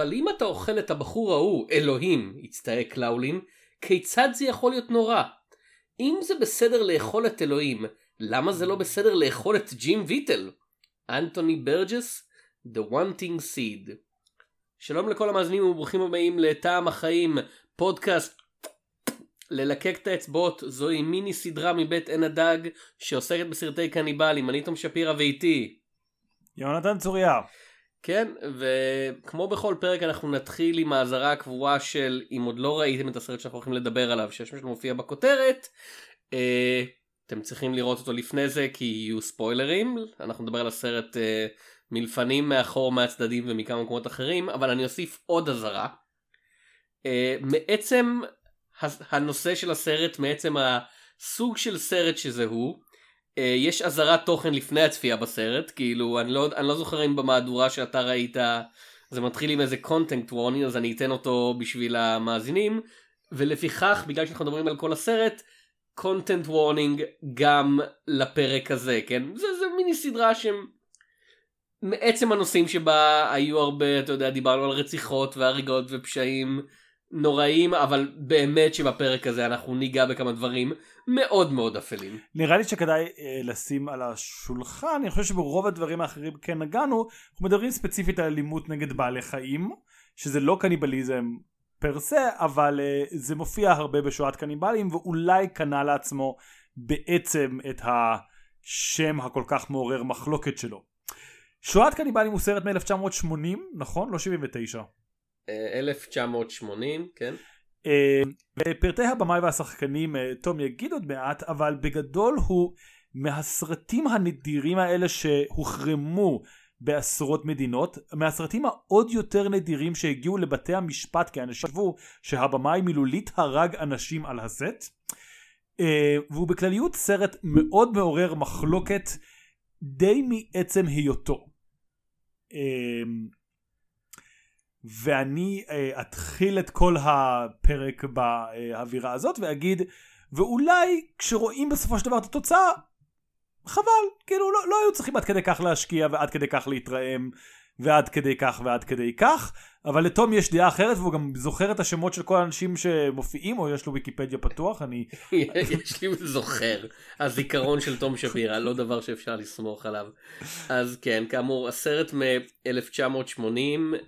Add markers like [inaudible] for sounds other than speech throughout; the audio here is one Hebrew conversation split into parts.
אבל אם אתה אוכל את הבחור ההוא, אלוהים, הצטעק לאולין, כיצד זה יכול להיות נורא? אם זה בסדר לאכול את אלוהים, למה זה לא בסדר לאכול את ג'ים ויטל? אנטוני ברג'ס, The Wanting Seed. שלום לכל המאזינים וברוכים הבאים לטעם החיים, פודקאסט ללקק את האצבעות, זוהי מיני סדרה מבית עין הדג שעוסקת בסרטי קניבלים, אני תום שפירא ואיתי. יונתן צוריה. כן, וכמו בכל פרק אנחנו נתחיל עם האזהרה הקבועה של אם עוד לא ראיתם את הסרט שאנחנו הולכים לדבר עליו, שהשם שלו מופיע בכותרת, אה, אתם צריכים לראות אותו לפני זה כי יהיו ספוילרים, אנחנו נדבר על הסרט אה, מלפנים, מאחור, מהצדדים ומכמה מקומות אחרים, אבל אני אוסיף עוד אזהרה. אה, מעצם הנושא של הסרט, מעצם הסוג של סרט שזה הוא, יש אזהרת תוכן לפני הצפייה בסרט, כאילו אני לא, אני לא זוכר אם במהדורה שאתה ראית זה מתחיל עם איזה content warning אז אני אתן אותו בשביל המאזינים, ולפיכך בגלל שאנחנו מדברים על כל הסרט, content warning גם לפרק הזה, כן? זה, זה מיני סדרה שהם... מעצם הנושאים שבה היו הרבה, אתה יודע, דיברנו על רציחות והריגות ופשעים נוראים, אבל באמת שבפרק הזה אנחנו ניגע בכמה דברים מאוד מאוד אפלים. נראה לי שכדאי אה, לשים על השולחן, אני חושב שברוב הדברים האחרים כן נגענו, אנחנו מדברים ספציפית על אלימות נגד בעלי חיים, שזה לא קניבליזם פר סה, אבל אה, זה מופיע הרבה בשואת קניבלים, ואולי קנה לעצמו בעצם את השם הכל כך מעורר מחלוקת שלו. שואת קניבלים הוא סרט מ-1980, נכון? לא 79. 1980, כן. אה, פרטי הבמאי והשחקנים אה, תום יגיד עוד מעט, אבל בגדול הוא מהסרטים הנדירים האלה שהוחרמו בעשרות מדינות, מהסרטים העוד יותר נדירים שהגיעו לבתי המשפט כי אנשים חשבו שהבמאי מילולית הרג אנשים על הסט. אה, והוא בכלליות סרט מאוד מעורר מחלוקת די מעצם היותו. ואני uh, אתחיל את כל הפרק באווירה הזאת ואגיד ואולי כשרואים בסופו של דבר את התוצאה חבל כאילו לא, לא היו צריכים עד כדי כך להשקיע ועד כדי כך להתרעם ועד כדי כך ועד כדי כך אבל לתום יש דעה אחרת והוא גם זוכר את השמות של כל האנשים שמופיעים או יש לו ויקיפדיה פתוח? אני [laughs] יש לי זוכר. הזיכרון של תום שפירא לא דבר שאפשר לסמוך עליו. אז כן כאמור הסרט מ-1980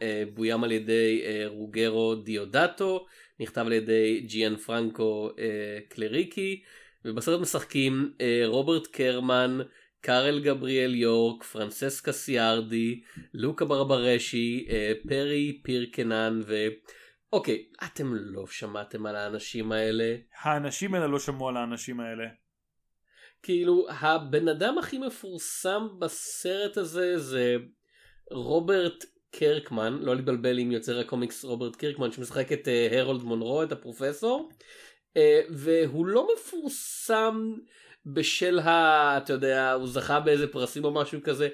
אה, בוים על ידי אה, רוגרו דיודטו נכתב על ידי ג'יאן פרנקו אה, קלריקי ובסרט משחקים רוברט קרמן קארל גבריאל יורק, פרנססקה סיארדי, לוקה ברברשי, אה, פרי פירקנן ו... אוקיי, אתם לא שמעתם על האנשים האלה? האנשים האלה לא שמעו על האנשים האלה. כאילו, הבן אדם הכי מפורסם בסרט הזה זה רוברט קרקמן, לא לבלבל עם יוצר הקומיקס רוברט קרקמן שמשחק את uh, הרולד מונרו, את הפרופסור, uh, והוא לא מפורסם בשל ה... אתה יודע, הוא זכה באיזה פרסים או משהו כזה,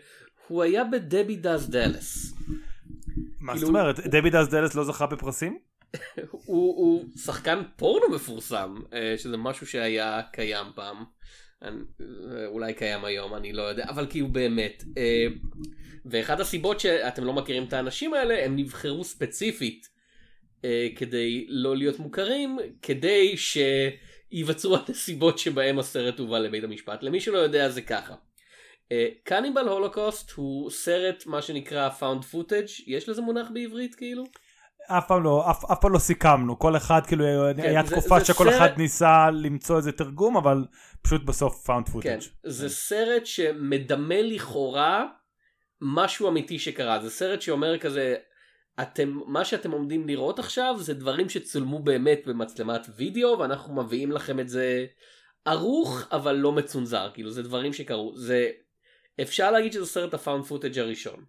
הוא היה בדבי דאז דאלס. מה זאת אומרת? דבי דאז דאלס לא זכה בפרסים? [laughs] הוא, הוא שחקן פורנו מפורסם, אה, שזה משהו שהיה קיים פעם. אה, אולי קיים היום, אני לא יודע, אבל כאילו באמת. אה, ואחת הסיבות שאתם לא מכירים את האנשים האלה, הם נבחרו ספציפית כדי לא להיות מוכרים, כדי ש... ייווצרו הנסיבות שבהם הסרט הובא לבית המשפט. למי שלא יודע זה ככה. קניבל uh, הולוקוסט הוא סרט מה שנקרא found footage, יש לזה מונח בעברית כאילו? אף פעם לא, אף, אף פעם לא סיכמנו, כל אחד כאילו כן, היה זה, תקופה זה שכל סרט... אחד ניסה למצוא איזה תרגום אבל פשוט בסוף found footage. כן, זה סרט שמדמה לכאורה משהו אמיתי שקרה, זה סרט שאומר כזה אתם, מה שאתם עומדים לראות עכשיו זה דברים שצולמו באמת במצלמת וידאו ואנחנו מביאים לכם את זה ערוך אבל לא מצונזר, כאילו זה דברים שקרו, זה אפשר להגיד שזה סרט ה found footage הראשון,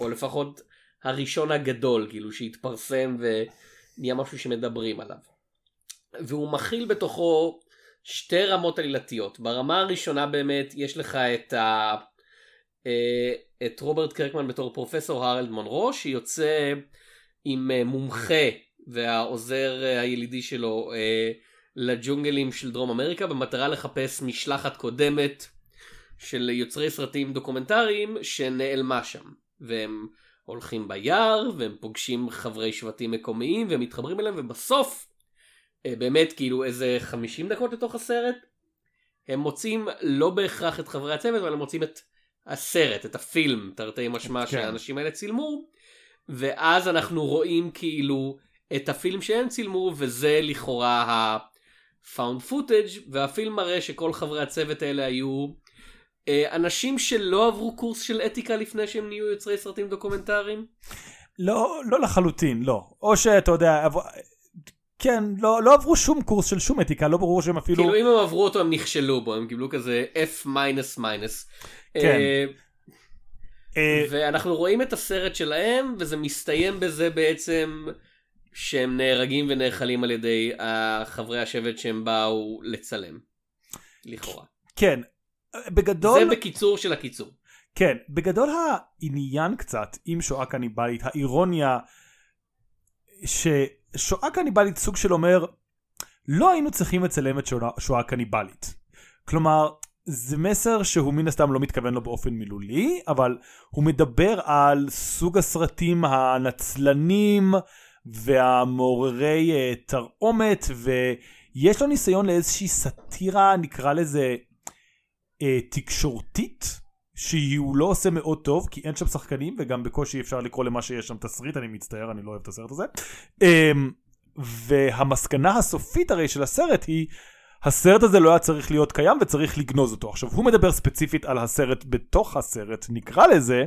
או לפחות הראשון הגדול כאילו שהתפרסם ונהיה משהו שמדברים עליו. והוא מכיל בתוכו שתי רמות עלילתיות, ברמה הראשונה באמת יש לך את ה... אה, את רוברט קרקמן בתור פרופסור הרלד מונרו שיוצא עם אה, מומחה והעוזר אה, הילידי שלו לג'ונגלים של דרום אמריקה במטרה לחפש משלחת קודמת של יוצרי סרטים דוקומנטריים שנעלמה שם. והם הולכים ביער והם פוגשים חברי שבטים מקומיים והם מתחברים אליהם ובסוף באמת כאילו איזה 50 דקות לתוך הסרט הם מוצאים לא בהכרח את חברי הצוות אבל הם מוצאים את הסרט את הפילם תרתי משמע כן. שהאנשים האלה צילמו ואז אנחנו רואים כאילו את הפילם שהם צילמו וזה לכאורה ה-found footage והפילם מראה שכל חברי הצוות האלה היו אה, אנשים שלא עברו קורס של אתיקה לפני שהם נהיו יוצרי סרטים דוקומנטריים. לא, לא לחלוטין, לא. או שאתה יודע. כן, לא, לא עברו שום קורס של שום אתיקה, לא ברור שהם אפילו... כאילו אם הם עברו אותו הם נכשלו בו הם קיבלו כזה F minus minus. כן. אה, אה, ואנחנו רואים את הסרט שלהם וזה מסתיים בזה בעצם שהם נהרגים ונאכלים על ידי חברי השבט שהם באו לצלם. לכאורה. כן, בגדול... זה בקיצור של הקיצור. כן, בגדול העניין קצת עם שואה קניבלית, האירוניה ששואה קניבלית סוג של אומר, לא היינו צריכים לצלם את שואה, שואה קניבלית. כלומר, זה מסר שהוא מן הסתם לא מתכוון לו באופן מילולי, אבל הוא מדבר על סוג הסרטים הנצלנים והמעוררי uh, תרעומת, ויש לו ניסיון לאיזושהי סאטירה, נקרא לזה uh, תקשורתית, שהוא לא עושה מאוד טוב, כי אין שם שחקנים, וגם בקושי אפשר לקרוא למה שיש שם תסריט, אני מצטער, אני לא אוהב את הסרט הזה. Um, והמסקנה הסופית הרי של הסרט היא, הסרט הזה לא היה צריך להיות קיים וצריך לגנוז אותו. עכשיו, הוא מדבר ספציפית על הסרט בתוך הסרט, נקרא לזה,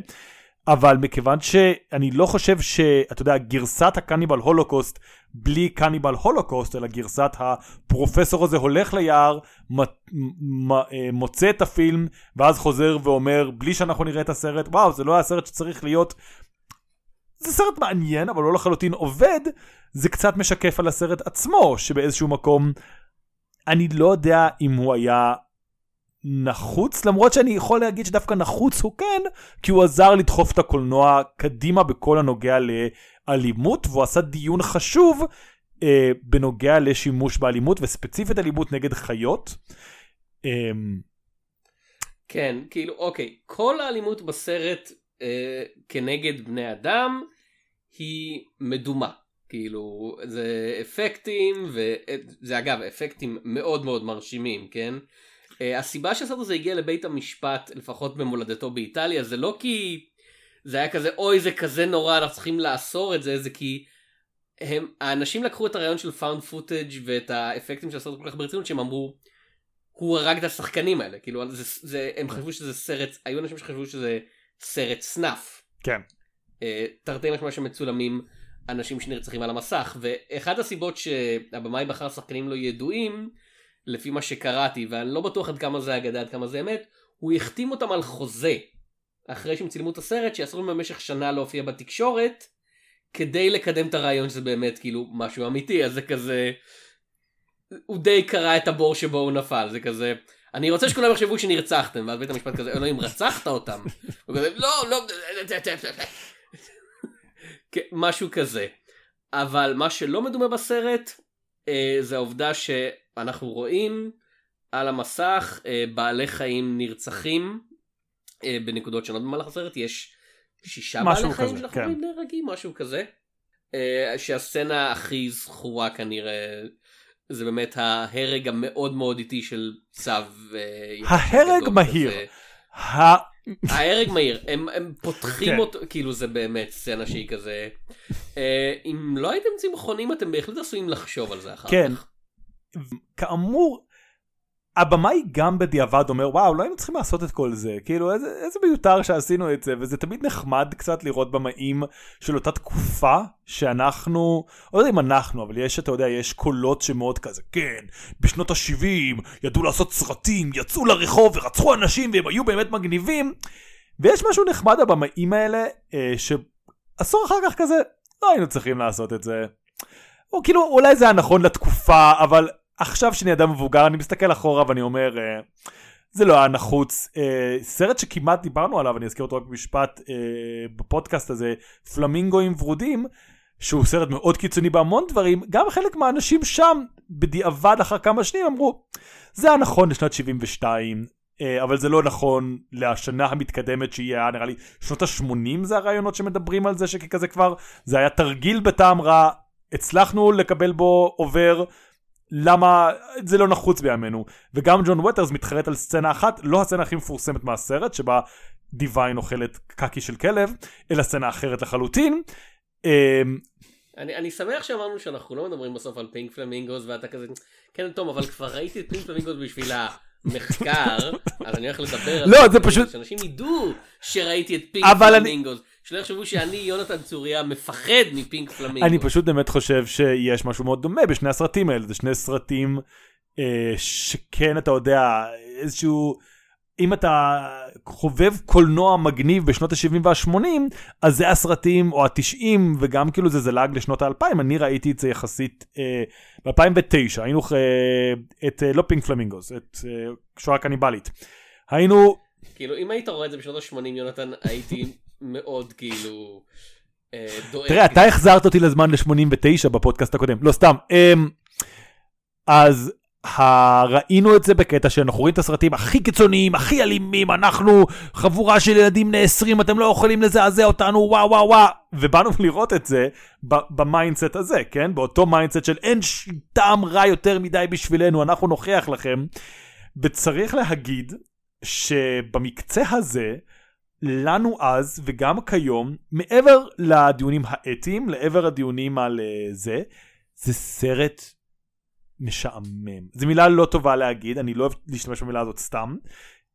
אבל מכיוון שאני לא חושב שאתה יודע, גרסת הקניבל הולוקוסט בלי קניבל הולוקוסט, אלא גרסת הפרופסור הזה הולך ליער, אה, מוצא את הפילם, ואז חוזר ואומר, בלי שאנחנו נראה את הסרט, וואו, זה לא היה סרט שצריך להיות... זה סרט מעניין, אבל לא לחלוטין עובד, זה קצת משקף על הסרט עצמו, שבאיזשהו מקום, אני לא יודע אם הוא היה נחוץ, למרות שאני יכול להגיד שדווקא נחוץ הוא כן, כי הוא עזר לדחוף את הקולנוע קדימה בכל הנוגע לאלימות, והוא עשה דיון חשוב אה, בנוגע לשימוש באלימות, וספציפית אלימות נגד חיות. אה, כן, כאילו, אוקיי, כל האלימות בסרט אה, כנגד בני אדם היא מדומה. כאילו, זה אפקטים, וזה אגב, אפקטים מאוד מאוד מרשימים, כן? Uh, הסיבה שהסרט הזה הגיע לבית המשפט, לפחות במולדתו באיטליה, זה לא כי זה היה כזה, אוי זה כזה נורא, אנחנו צריכים לאסור את זה, זה כי הם, האנשים לקחו את הרעיון של found footage ואת האפקטים של הסרט כל כך ברצינות, שהם אמרו, הוא הרג את השחקנים האלה, כאילו, זה, זה, הם חשבו שזה סרט, היו אנשים שחשבו שזה סרט snuff. כן. Uh, תרתי משמע שמצולמים אנשים שנרצחים על המסך, ואחת הסיבות שהבמאי בחר שחקנים לא ידועים, לפי מה שקראתי, ואני לא בטוח עד כמה זה אגדה, עד כמה זה אמת, הוא החתים אותם על חוזה, אחרי שהם צילמו את הסרט, שאסור להם במשך שנה להופיע בתקשורת, כדי לקדם את הרעיון שזה באמת כאילו משהו אמיתי, אז זה כזה... הוא די קרא את הבור שבו הוא נפל, זה כזה... אני רוצה שכולם יחשבו שנרצחתם, ואז בית המשפט כזה, אלוהים, רצחת אותם. הוא כזה, לא, לא, משהו כזה. אבל מה שלא מדומה בסרט, אה, זה העובדה שאנחנו רואים על המסך אה, בעלי חיים נרצחים בנקודות שונות במהלך הסרט, יש שישה בעלי חיים כזה, שאנחנו כן. רואים נהרגים, משהו כזה. אה, שהסצנה הכי זכורה כנראה זה באמת ההרג המאוד מאוד איטי של צו. אה, ההרג מהיר. ההרג מהיר, הם, הם פותחים כן. אותו, כאילו זה באמת סצנה שהיא כזה. אה, אם לא הייתם צמחונים אתם בהחלט עשויים לחשוב על זה אחר כן. כך. כאמור, הבמאי גם בדיעבד אומר וואו לא היינו צריכים לעשות את כל זה כאילו איזה, איזה מיותר שעשינו את זה וזה תמיד נחמד קצת לראות במאים של אותה תקופה שאנחנו לא יודע אם אנחנו אבל יש אתה יודע יש קולות שמאוד כזה כן בשנות ה-70 ידעו לעשות סרטים יצאו לרחוב ורצחו אנשים והם היו באמת מגניבים ויש משהו נחמד הבמאים האלה אה, שעשור אחר כך כזה לא היינו צריכים לעשות את זה. או כאילו אולי זה היה נכון לתקופה אבל עכשיו שאני אדם מבוגר אני מסתכל אחורה ואני אומר אה, זה לא היה נחוץ. אה, סרט שכמעט דיברנו עליו אני אזכיר אותו רק במשפט אה, בפודקאסט הזה פלמינגואים ורודים שהוא סרט מאוד קיצוני בהמון דברים גם חלק מהאנשים שם בדיעבד אחר כמה שנים אמרו זה היה נכון לשנת 72 אה, אבל זה לא נכון לשנה המתקדמת שהיא היה נראה לי שנות ה-80 זה הרעיונות שמדברים על זה שכזה כבר זה היה תרגיל בטעם רע הצלחנו לקבל בו עובר למה זה לא נחוץ בימינו וגם ג'ון ווטרס מתחרט על סצנה אחת לא הסצנה הכי מפורסמת מהסרט שבה דיוויין אוכלת קקי של כלב אלא סצנה אחרת לחלוטין. אמ, אני, אני שמח שאמרנו שאנחנו לא מדברים בסוף על פינק פלמינגוס ואתה כזה כן תום אבל כבר ראיתי את פינק פלמינגוס בשביל המחקר [laughs] אז אני הולך לדבר על לא זה פשוט שאנשים ידעו שראיתי את פינק אבל אני- פלמינגוס שלא יחשבו שאני יונתן צוריה מפחד מפינק פלמינגוס. אני פשוט באמת חושב שיש משהו מאוד דומה בשני הסרטים האלה. זה שני סרטים אה, שכן אתה יודע איזשהו אם אתה חובב קולנוע מגניב בשנות ה-70 וה-80 אז זה הסרטים או ה-90 וגם כאילו זה זלג לשנות ה-2000 אני ראיתי את זה יחסית אה, ב-2009. היינו אה, את אה, לא פינק פלמינגוס את אה, שואה קניבלית. היינו כאילו אם היית רואה את זה בשנות ה-80 יונתן הייתי מאוד כאילו אה, דואג. תראה, אתה החזרת אותי לזמן ל-89 בפודקאסט הקודם, לא סתם. אמ, אז ראינו את זה בקטע שאנחנו רואים את הסרטים הכי קיצוניים, הכי אלימים, אנחנו חבורה של ילדים 20, אתם לא יכולים לזעזע אותנו, וואו וואו וואו. ובאנו [laughs] לראות את זה ב mindset הזה, כן? באותו mindset של אין טעם רע יותר מדי בשבילנו, אנחנו נוכיח לכם. וצריך להגיד שבמקצה הזה, לנו אז וגם כיום, מעבר לדיונים האתיים, לעבר הדיונים על אה, זה, זה סרט משעמם. זו מילה לא טובה להגיד, אני לא אוהב להשתמש במילה הזאת סתם.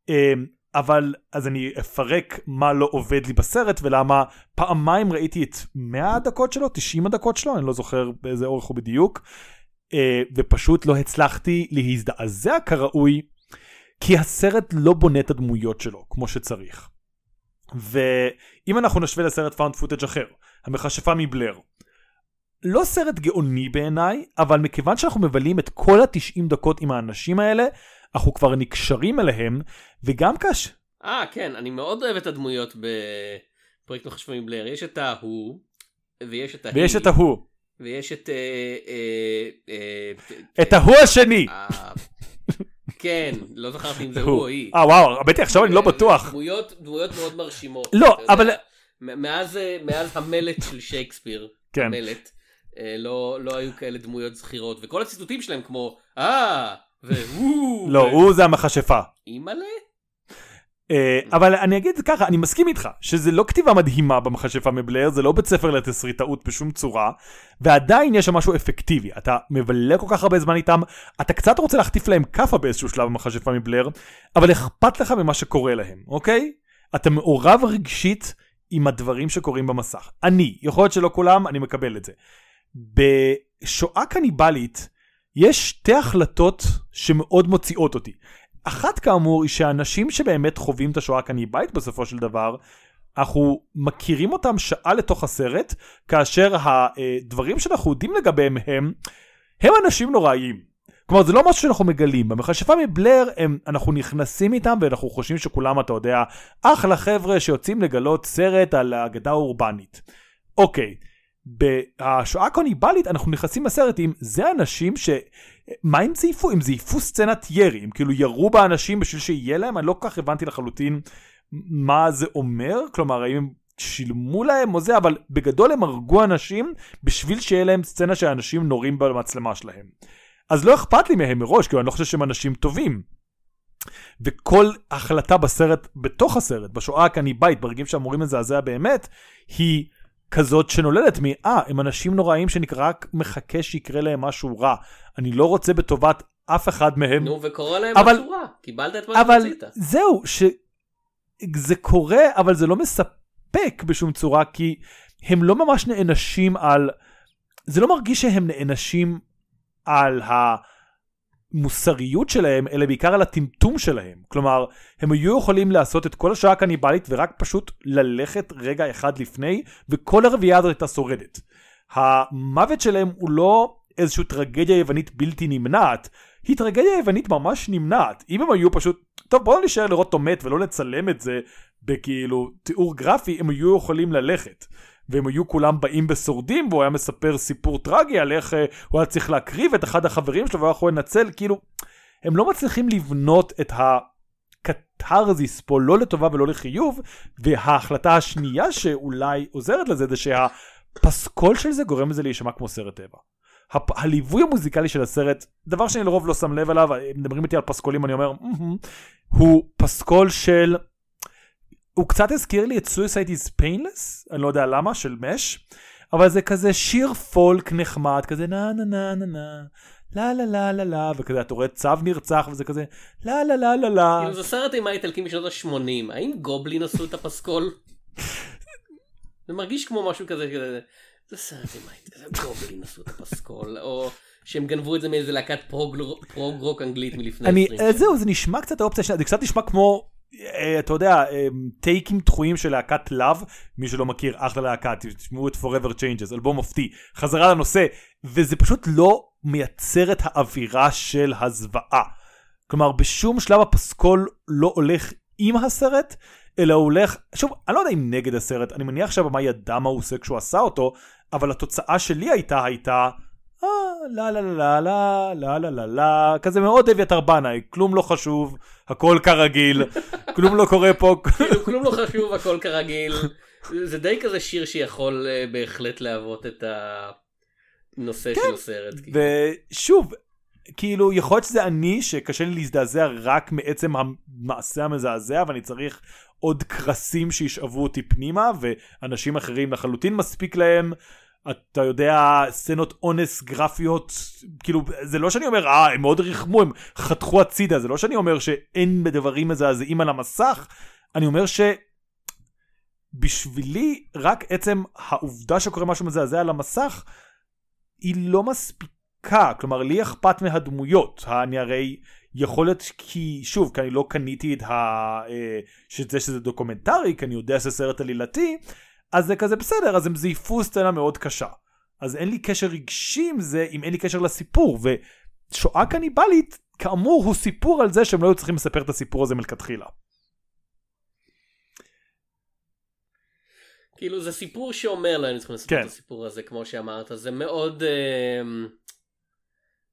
אה, אבל אז אני אפרק מה לא עובד לי בסרט ולמה פעמיים ראיתי את 100 הדקות שלו, 90 הדקות שלו, אני לא זוכר באיזה אורך הוא בדיוק, אה, ופשוט לא הצלחתי להזדעזע כראוי, כי הסרט לא בונה את הדמויות שלו כמו שצריך. ואם אנחנו נשווה לסרט found footage אחר, המכשפה מבלר, לא סרט גאוני בעיניי, אבל מכיוון שאנחנו מבלים את כל ה-90 דקות עם האנשים האלה, אנחנו כבר נקשרים אליהם, וגם כאשר... אה כן אני מאוד אוהב את הדמויות בפרויקט המכשפה מבלר יש את ההוא ויש את ההיא. ויש את ההוא, ויש את אה, אה, אה, את ההוא השני. אה, כן לא זכרתי אם זה הוא. או היא. אה וואו, האמת היא עכשיו אני לא בטוח. דמויות מאוד מרשימות. לא. אבל- מאז אה, מאז המלט של שייקספיר. כן. המלט. אה, לא לא היו כאלה דמויות זכירות וכל הציטוטים שלהם כמו אה והוא. לא, הוא זה המכשפה. אימא'לה. אה, אבל אני אגיד ככה, אני מסכים איתך, שזה לא כתיבה מדהימה במכשפה מבלר, זה לא בית ספר לתסריטאות בשום צורה, ועדיין יש שם משהו אפקטיבי. אתה מבלה כל כך הרבה זמן איתם, אתה קצת רוצה להחטיף להם כאפה באיזשהו שלב במכשפה מבלר, אבל אכפת לך ממה שקורה להם, אוקיי? אתה מעורב רגשית עם הדברים שקורים במסך. אני, יכול להיות שלא כולם, אני מקבל את זה. בשואה קניבלית, יש שתי החלטות שמאוד מוציאות אותי. אחת כאמור היא שאנשים שבאמת חווים את השואה הקניבלית בסופו של דבר, אנחנו מכירים אותם שעה לתוך הסרט, כאשר הדברים שאנחנו יודעים לגביהם הם, הם אנשים נוראיים. כלומר זה לא משהו שאנחנו מגלים, במכשפה מבלר הם, אנחנו נכנסים איתם ואנחנו חושבים שכולם אתה יודע אחלה חבר'ה שיוצאים לגלות סרט על האגדה האורבנית. אוקיי, בשואה הקוניבלית אנחנו נכנסים לסרט עם זה אנשים ש... מה הם זייפו? הם זייפו סצנת ירי, הם כאילו ירו באנשים בשביל שיהיה להם? אני לא כל כך הבנתי לחלוטין מה זה אומר, כלומר האם הם שילמו להם או זה, אבל בגדול הם הרגו אנשים בשביל שיהיה להם סצנה שאנשים נורים במצלמה שלהם. אז לא אכפת לי מהם מראש, כי אני לא חושב שהם אנשים טובים. וכל החלטה בסרט, בתוך הסרט, בשואה הקניבאית, ברגעים שאמורים לזעזע באמת, היא כזאת שנולדת מ, אה, הם אנשים נוראים שאני רק מחכה שיקרה להם משהו רע. אני לא רוצה בטובת אף אחד מהם. נו וקורה להם אבל- משהו רע. קיבלת את מה אבל שרצית. זהו, שזה קורה, אבל זה לא מספק בשום צורה, כי הם לא ממש נענשים על... זה לא מרגיש שהם נענשים על המוסריות שלהם, אלא בעיקר על הטמטום שלהם. כלומר, הם היו יכולים לעשות את כל השעה הקניבלית ורק פשוט ללכת רגע אחד לפני, וכל הרביעייה הזאת הייתה שורדת. המוות שלהם הוא לא איזושהי טרגדיה יוונית בלתי נמנעת, היא טרגדיה יוונית ממש נמנעת. אם הם היו פשוט, טוב בואו נשאר לראות אותו מת ולא לצלם את זה בכאילו תיאור גרפי, הם היו יכולים ללכת. והם היו כולם באים בשורדים והוא היה מספר סיפור טרגי על איך אה, הוא היה צריך להקריב את אחד החברים שלו והוא יכול לנצל, כאילו, הם לא מצליחים לבנות את קתרזיס פה לא לטובה ולא לחיוב, וההחלטה השנייה שאולי עוזרת לזה זה שהפסקול של זה גורם לזה להישמע כמו סרט טבע. הפ- הליווי המוזיקלי של הסרט, דבר שאני לרוב לא שם לב אליו, מדברים איתי על פסקולים, אני אומר, "מהמם", הוא פסקול של... הוא קצת הזכיר לי את Suicide is Painless, אני לא יודע למה, של מש, אבל זה כזה שיר פולק נחמד, כזה נה נה נה נה נה. לה לה לה לה לה וכזה אתה רואה צו נרצח וזה כזה לה לה לה לה לה זה סרט אימה איטלקי משנות ה-80, האם גובלין עשו את הפסקול? [laughs] זה מרגיש כמו משהו כזה, כזה, זה סרט אימה איטלקי, זה גובלין עשו את הפסקול, או שהם גנבו את זה מאיזה להקת prog rock אנגלית מלפני 20 אה, זהו זה נשמע קצת האופציה שלה זה קצת נשמע כמו אתה יודע אה, takes ים דחויים של להקת Love מי שלא מכיר אחלה להקה תשמעו את forever changes אלבום מופתי חזרה לנושא וזה פשוט לא מייצר את האווירה של הזוועה. כלומר בשום שלב הפסקול לא הולך עם הסרט אלא הוא הולך שוב אני לא יודע אם נגד הסרט אני מניח שהבמה ידע מה הוא עושה כשהוא עשה אותו אבל התוצאה שלי הייתה הייתה אה, לה לה לה לה לה לה לה לה כזה מאוד אביתר בנאי כלום לא חשוב הכל כרגיל [laughs] כלום לא קורה פה כאילו כלום לא חשוב הכל כרגיל זה די כזה שיר שיכול אה, בהחלט להוות את הנושא של הסרט. כאילו. ושוב כאילו יכול להיות שזה אני שקשה לי להזדעזע רק מעצם המעשה המזעזע ואני צריך עוד קרסים שישאבו אותי פנימה ואנשים אחרים לחלוטין מספיק להם. אתה יודע סצנות אונס גרפיות כאילו זה לא שאני אומר אה הם מאוד ריחמו הם חתכו הצידה זה לא שאני אומר שאין בדברים מזעזעים על המסך אני אומר שבשבילי רק עצם העובדה שקורה משהו מזעזע על המסך היא לא מספיקה. כלומר לי אכפת מהדמויות. אני הרי יכול להיות כי שוב כי אני לא קניתי את ה... אה, שזה שזה דוקומנטרי כי אני יודע שזה סרט עלילתי אז זה כזה בסדר אז הם זייפו סצנה מאוד קשה אז אין לי קשר רגשי עם זה אם אין לי קשר לסיפור ושואה קניבלית כאמור הוא סיפור על זה שהם לא היו צריכים לספר את הסיפור הזה מלכתחילה. כאילו זה סיפור שאומר לא היו צריכים לספר כן. את הסיפור הזה כמו שאמרת זה מאוד אה,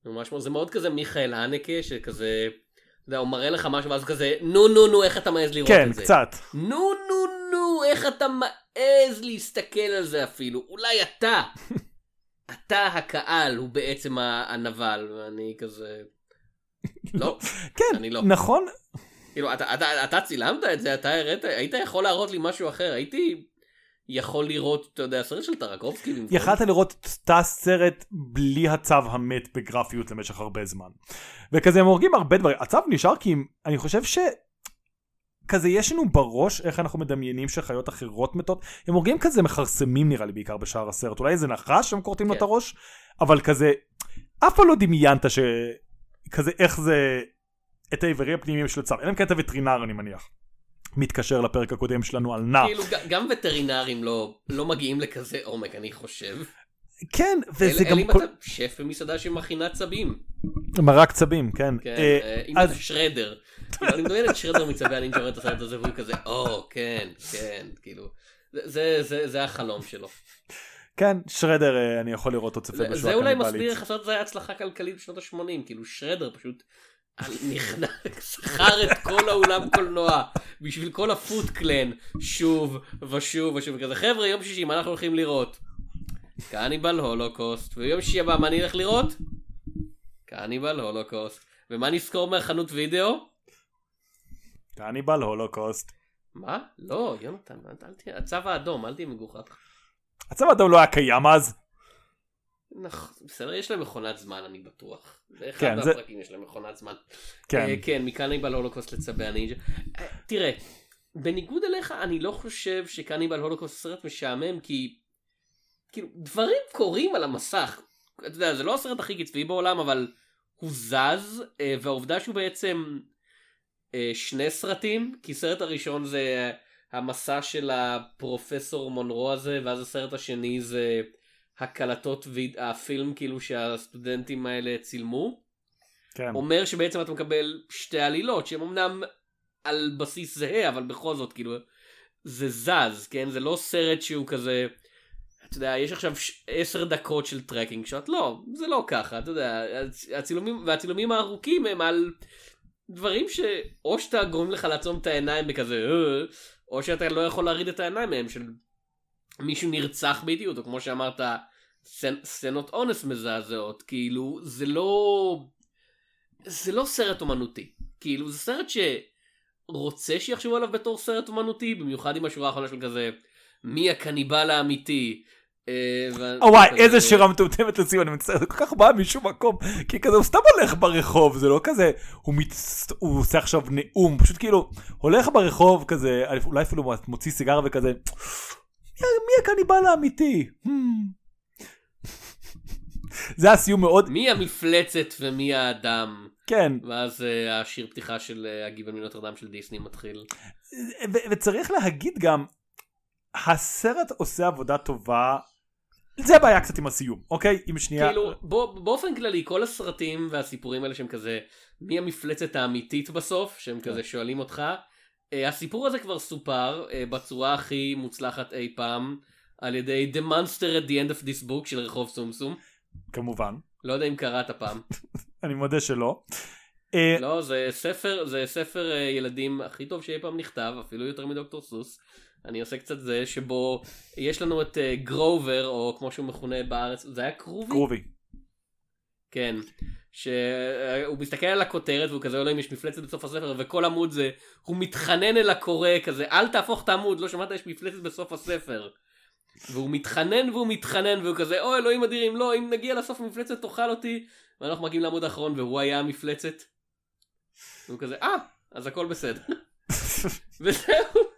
ממש מאוד- זה מאוד כזה מיכאל הנקה שכזה אתה יודע, הוא מראה לך משהו ואז כזה נו נו נו איך אתה מעז לראות כן את זה. קצת נו נו נו איך אתה מעז להסתכל על זה אפילו אולי אתה [laughs] אתה הקהל הוא בעצם הנבל ואני כזה לא [laughs] כן אני לא. נכון כאילו אתה, אתה, אתה צילמת את זה אתה הראת היית יכול להראות לי משהו אחר הייתי יכול לראות אתה יודע סרט של טרקובסקי. יכלת לראות את הסרט בלי הצו המת בגרפיות למשך הרבה זמן. וכזה הם הורגים הרבה דברים. הצו נשאר כי אני חושב ש... כזה יש לנו בראש איך אנחנו מדמיינים שחיות אחרות מתות. הם הורגים כזה מכרסמים נראה לי בעיקר בשאר הסרט. אולי איזה נחש שהם כורתים לו כן. את הראש. אבל כזה אף פעם לא דמיינת ש... כזה איך זה את האיברים הפנימיים של הצו. אלא אם כן אתה וטרינר אני מניח. מתקשר לפרק הקודם שלנו על נע. כאילו גם וטרינרים לא לא מגיעים לכזה עומק אני חושב. כן וזה אלא גם אם כל... אתה שף במסעדה שמכינה צבים. מרק צבים כן. כן, אה, אה, אם אז- אתה שרדר. כאילו, אני מדמיין את שרדר מצבי הנינג'ה רואה את הסרט הזה והוא כזה או כן כן כאילו. זה- זה זה זה החלום שלו. כן, שרדר אה, אני יכול לראות אותו צופה בשואה זה אולי קניבלית. מסביר איך הסרט הזה היה הצלחה כלכלית בשנות ה-80 כאילו שרדר פשוט [laughs] שכר את כל האולם קולנוע בשביל כל הפוט קלן שוב ושוב ושוב וכזה חבר'ה יום שישי מה אנחנו הולכים לראות? קניבל הולוקוסט ויום שישי הבא מה אני אלך לראות? קניבל הולוקוסט ומה נזכור מהחנות וידאו? קניבל הולוקוסט. מה? לא יונתן אל תהיה הצו האדום אל תהיה מגוחך. הצבא האדום לא היה קיים אז. נכון, בסדר, יש להם מכונת זמן, אני בטוח. זה אחד כן, זה- מהפרקים יש להם מכונת זמן. כן. אה, כן, מקניבל הולוקוסט לצבי הנינג'ה. אה, תראה, בניגוד אליך, אני לא חושב שקניבל הולוקוסט סרט משעמם, כי כאילו, דברים קורים על המסך. אתה יודע, זה לא הסרט הכי קצבי בעולם, אבל הוא זז, אה, והעובדה שהוא בעצם אה, שני סרטים, כי סרט הראשון זה המסע של הפרופסור מונרו הזה, ואז הסרט השני זה הקלטות והפילם כאילו שהסטודנטים האלה צילמו. כן. אומר שבעצם אתה מקבל שתי עלילות שהן אמנם על בסיס זהה אבל בכל זאת כאילו זה זז כן זה לא סרט שהוא כזה אתה יודע יש עכשיו עשר דקות של tracking shot לא זה לא ככה אתה יודע הצ- הצילומים והצילומים הארוכים הם על דברים שאו שאתה גורם לך לעצום את העיניים בכזה, "אה", או שאתה לא יכול להוריד את העיניים מהם, של מישהו נרצח באיטיות, או כמו שאמרת, סצנ- סצנות אונס מזעזעות, כאילו, זה לא... זה לא סרט אומנותי. כאילו, זה סרט שרוצה שיחשבו עליו בתור סרט אומנותי, במיוחד עם השורה האחרונה של כזה, מי הקניבל האמיתי. אה, וואי, איזה שירה מטומטמת לסיום, אני מצטער, זה כל כך בא משום מקום, כי כזה הוא סתם הולך ברחוב, זה לא כזה, הוא, עושה עכשיו נאום, פשוט כאילו, הולך ברחוב כזה, אולי אפילו מוציא סיגר וכזה, מי, הקניבל האמיתי? [laughs] זה הסיום מאוד, מי המפלצת ומי האדם. כן, ואז אה, השיר פתיחה של אה, הגיבל מנוטרדם של דיסני מתחיל. וצריך להגיד גם, הסרט עושה עבודה טובה, זה הבעיה קצת עם הסיום, אוקיי? אם שנייה, כאילו, בוא, באופן כללי, כל הסרטים והסיפורים האלה שהם כזה, מי המפלצת האמיתית בסוף, שהם כן. כזה שואלים אותך, אה, הסיפור הזה כבר סופר אה, בצורה הכי מוצלחת אי פעם, על ידי The Monster at the End of this book של רחוב סומסום. כמובן, לא יודע אם קראת פעם. [laughs] אני מודה שלא. אה, לא, זה ספר, זה ספר ילדים הכי טוב שאי פעם נכתב, אפילו יותר מדוקטור סוס. אני עושה קצת זה, שבו יש לנו את אה, גרובר, או כמו שהוא מכונה בארץ, זה היה קרובי? גרובי. כן. שהוא מסתכל על הכותרת והוא כזה, אלוהים יש מפלצת בסוף הספר וכל עמוד זה, הוא מתחנן אל הקורא כזה, אל תהפוך את העמוד, לא שמעת יש מפלצת בסוף הספר. והוא מתחנן והוא מתחנן והוא כזה, אוי אלוהים אדירים, לא, אם נגיע לסוף המפלצת תאכל אותי. ואנחנו מגיעים לעמוד האחרון והוא היה המפלצת. והוא כזה, אה, אז הכל בסדר. [laughs] וזהו.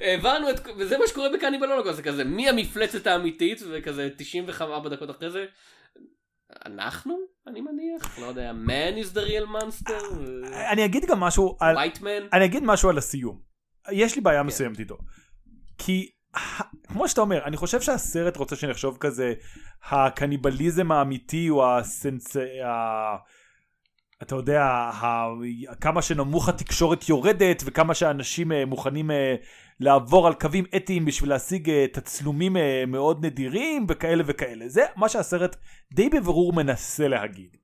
הבנו את, וזה מה שקורה בקניבל הולוקוסט, זה כזה, מי המפלצת האמיתית, וכזה 94 דקות אחרי זה, אנחנו, אני מניח, לא יודע, man is the real monster, אני אגיד גם משהו על, white man, אני אגיד משהו על הסיום. יש לי כן. בעיה מסוימת איתו. כי כמו שאתה אומר, אני חושב שהסרט רוצה שנחשוב כזה, הקניבליזם האמיתי הוא הסנס... אתה יודע. כמה שנמוך התקשורת יורדת וכמה שאנשים אה, מוכנים אה, לעבור על קווים אתיים בשביל להשיג אה, תצלומים מאוד נדירים וכאלה וכאלה. זה מה שהסרט די בבירור מנסה להגיד.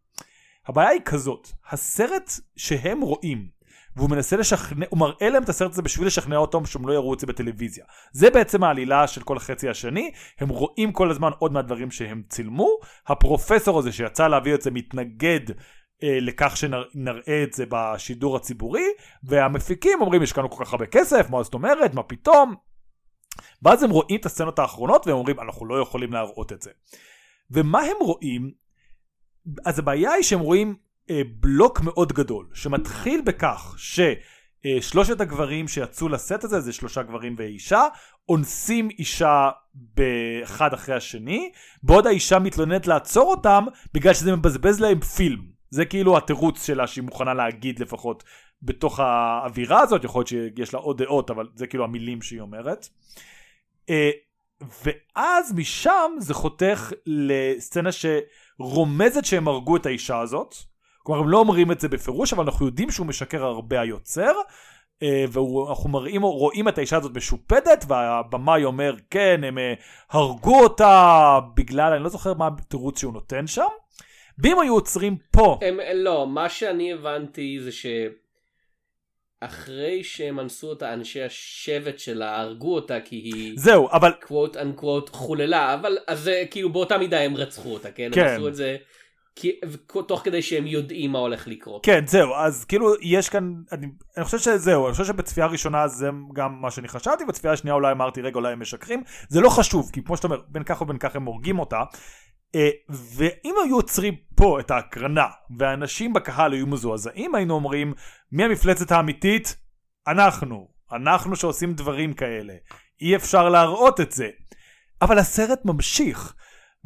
הבעיה היא כזאת, הסרט שהם רואים והוא מנסה לשכנע, הוא מראה להם את הסרט הזה בשביל לשכנע אותם שהם לא יראו את זה בטלוויזיה. זה בעצם העלילה של כל החצי השני, הם רואים כל הזמן עוד מהדברים שהם צילמו, הפרופסור הזה שיצא להביא את זה מתנגד לכך שנראה את זה בשידור הציבורי, והמפיקים אומרים השקענו כל כך הרבה כסף, מה זאת אומרת, מה פתאום? ואז הם רואים את הסצנות האחרונות והם אומרים אנחנו לא יכולים להראות את זה. ומה הם רואים? אז הבעיה היא שהם רואים אה, בלוק מאוד גדול שמתחיל בכך ששלושת הגברים שיצאו לסט הזה זה שלושה גברים ואישה אונסים אישה באחד אחרי השני בעוד האישה מתלוננת לעצור אותם בגלל שזה מבזבז להם פילם זה כאילו התירוץ שלה שהיא מוכנה להגיד לפחות בתוך האווירה הזאת יכול להיות שיש לה עוד דעות אבל זה כאילו המילים שהיא אומרת. אה, ואז משם זה חותך לסצנה שרומזת שהם הרגו את האישה הזאת כלומר הם לא אומרים את זה בפירוש אבל אנחנו יודעים שהוא משקר הרבה היוצר אה, ואנחנו מראים, רואים את האישה הזאת משופדת והבמאי אומר כן הם אה, הרגו אותה בגלל אני לא זוכר מה התירוץ שהוא נותן שם ואם היו עוצרים פה הם, לא, מה שאני הבנתי זה שאחרי שהם אנסו אותה אנשי השבט שלה הרגו אותה כי היא זהו אבל קוואט אנקוואט חוללה אבל אז כאילו באותה מידה הם רצחו אותה כן, כן. הם עשו את זה כי, תוך כדי שהם יודעים מה הולך לקרות. כן זהו אז כאילו יש כאן אני, אני חושב שזהו אני חושב שבצפייה הראשונה זה גם מה שאני חשבתי בצפייה השנייה אולי אמרתי רגע אולי הם משקרים זה לא חשוב כי כמו שאתה אומר בין כך ובין כך הם הורגים אותה ואם היו עוצרים פה את ההקרנה והאנשים בקהל היו מזועזעים היינו אומרים מי המפלצת האמיתית? אנחנו. אנחנו שעושים דברים כאלה. אי אפשר להראות את זה. אבל הסרט ממשיך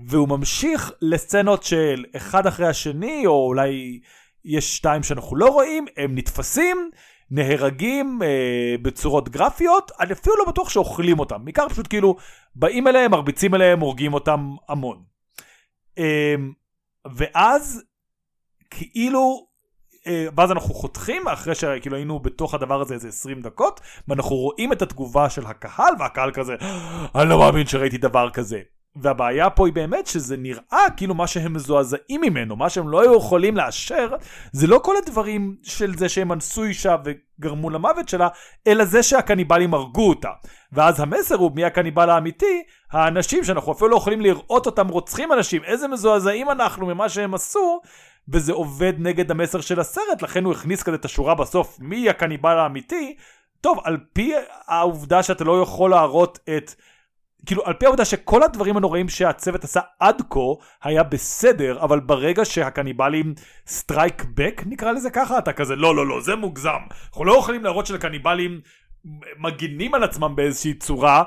והוא ממשיך לסצנות של אחד אחרי השני או אולי יש שתיים שאנחנו לא רואים הם נתפסים נהרגים אה, בצורות גרפיות אני אפילו לא בטוח שאוכלים אותם. בעיקר פשוט כאילו באים אליהם מרביצים אליהם הורגים אותם המון. אה, ואז כאילו אה, ואז אנחנו חותכים אחרי שכאילו היינו בתוך הדבר הזה איזה 20 דקות ואנחנו רואים את התגובה של הקהל והקהל כזה אני לא מאמין שראיתי דבר כזה והבעיה פה היא באמת שזה נראה כאילו מה שהם מזועזעים ממנו, מה שהם לא היו יכולים לאשר, זה לא כל הדברים של זה שהם אנסו אישה וגרמו למוות שלה, אלא זה שהקניבלים הרגו אותה. ואז המסר הוא מי הקניבל האמיתי, האנשים שאנחנו אפילו לא יכולים לראות אותם רוצחים אנשים, איזה מזועזעים אנחנו ממה שהם עשו, וזה עובד נגד המסר של הסרט, לכן הוא הכניס כזה את השורה בסוף, מי הקניבל האמיתי, טוב, על פי העובדה שאתה לא יכול להראות את... כאילו על פי העובדה שכל הדברים הנוראים שהצוות עשה עד כה היה בסדר אבל ברגע שהקניבלים strike back נקרא לזה ככה אתה כזה לא לא לא זה מוגזם אנחנו לא יכולים להראות שלקניבלים מגינים על עצמם באיזושהי צורה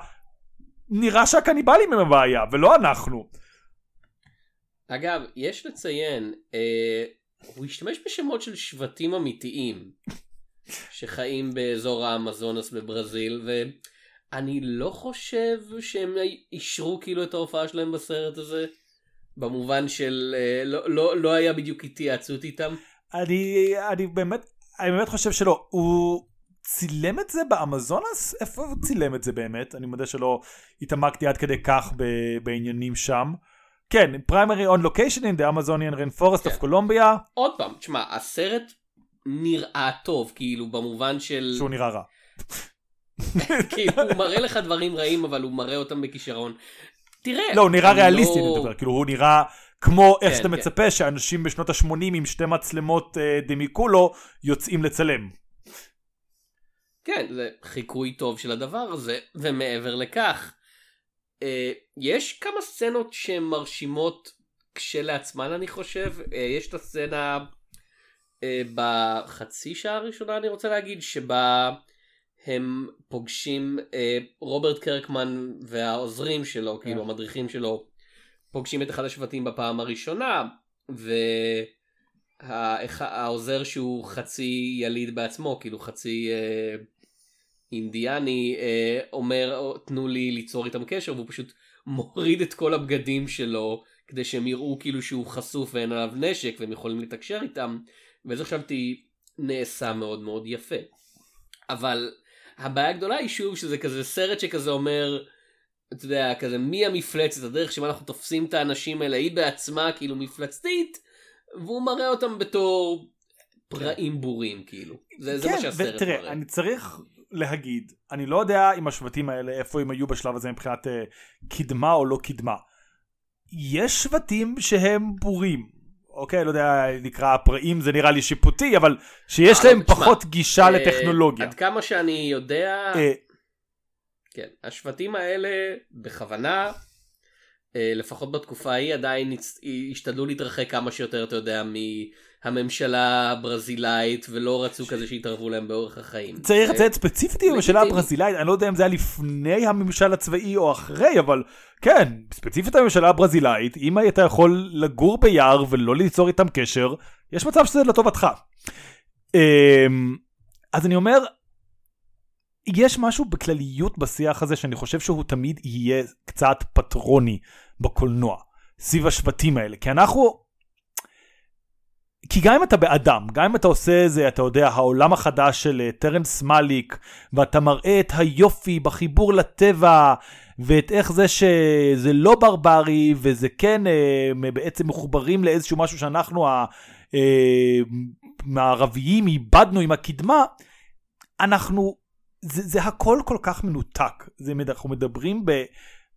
נראה שהקניבלים הם הבעיה ולא אנחנו. אגב יש לציין אה, הוא השתמש בשמות של שבטים אמיתיים שחיים באזור האמזונס בברזיל ו... אני לא חושב שהם אישרו כאילו את ההופעה שלהם בסרט הזה, במובן של אה, לא, לא, לא היה בדיוק התייעצות איתם. אני, אני באמת, אני באמת חושב שלא, הוא צילם את זה באמזונס? איפה הוא צילם את זה באמת? אני מודה שלא התעמקתי עד כדי כך בעניינים שם. כן, on location in the Amazonian Rainforest כן. of Colombia. עוד פעם, תשמע, הסרט נראה טוב, כאילו במובן של... שהוא נראה רע. [laughs] כאילו הוא מראה לך דברים רעים אבל הוא מראה אותם בכישרון. תראה. לא, הוא נראה ריאליסטי, לא... נדבר, כאילו הוא נראה כמו איך כן, שאתה כן. מצפה שאנשים בשנות ה-80 עם שתי מצלמות אה, דמיקולו יוצאים לצלם. כן, זה חיקוי טוב של הדבר הזה, ומעבר לכך, אה, יש כמה סצנות שהן מרשימות כשלעצמן אני חושב, אה, יש את הסצנה אה, בחצי שעה הראשונה אני רוצה להגיד, שבה הם פוגשים אה, רוברט קרקמן והעוזרים שלו, כאילו כן. המדריכים שלו, פוגשים את אחד השבטים בפעם הראשונה, והעוזר שהוא חצי יליד בעצמו, כאילו חצי אה, אינדיאני, אה, אומר תנו לי ליצור איתם קשר, והוא פשוט מוריד את כל הבגדים שלו, כדי שהם יראו כאילו שהוא חשוף ואין עליו נשק והם יכולים לתקשר איתם, וזה חשבתי נעשה מאוד מאוד יפה. אבל הבעיה הגדולה היא שוב שזה כזה סרט שכזה אומר, אתה יודע, כזה מי המפלצת, הדרך שבה אנחנו תופסים את האנשים האלה, היא בעצמה כאילו מפלצתית, והוא מראה אותם בתור פראים בורים כאילו. זה, כן, זה מה כן, שהסרט ותראה, מראה. אני צריך להגיד, אני לא יודע אם השבטים האלה, איפה הם היו בשלב הזה מבחינת uh, קדמה או לא קדמה. יש שבטים שהם בורים, אוקיי, לא יודע, נקרא פראים זה נראה לי שיפוטי, אבל שיש להם פחות גישה אה, לטכנולוגיה. עד כמה שאני יודע, אה, כן, השבטים האלה בכוונה, אה, לפחות בתקופה ההיא עדיין השתדלו להתרחק כמה שיותר, אתה יודע, הממשלה הברזילאית ולא רצו כזה שיתערבו להם באורח החיים. צריך לציין ספציפית עם הממשלה הברזילאית, אני לא יודע אם זה היה לפני הממשל הצבאי או אחרי, אבל כן, ספציפית הממשלה הברזילאית, אם היית יכול לגור ביער ולא ליצור איתם קשר, יש מצב שזה לטובתך. אמ, אז אני אומר, יש משהו בכלליות בשיח הזה שאני חושב שהוא תמיד יהיה קצת פטרוני בקולנוע, סביב השבטים האלה, כי אנחנו כי גם אם אתה באדם, גם אם אתה עושה איזה, אתה יודע, העולם החדש של אה, טרנס מאליק, ואתה מראה את היופי בחיבור לטבע, ואת איך זה שזה לא ברברי, וזה כן אה, בעצם מחוברים לאיזשהו משהו שאנחנו המערביים אה, איבדנו עם הקדמה, אנחנו, זה, זה הכל כל כך מנותק. זה, אנחנו מדברים ב,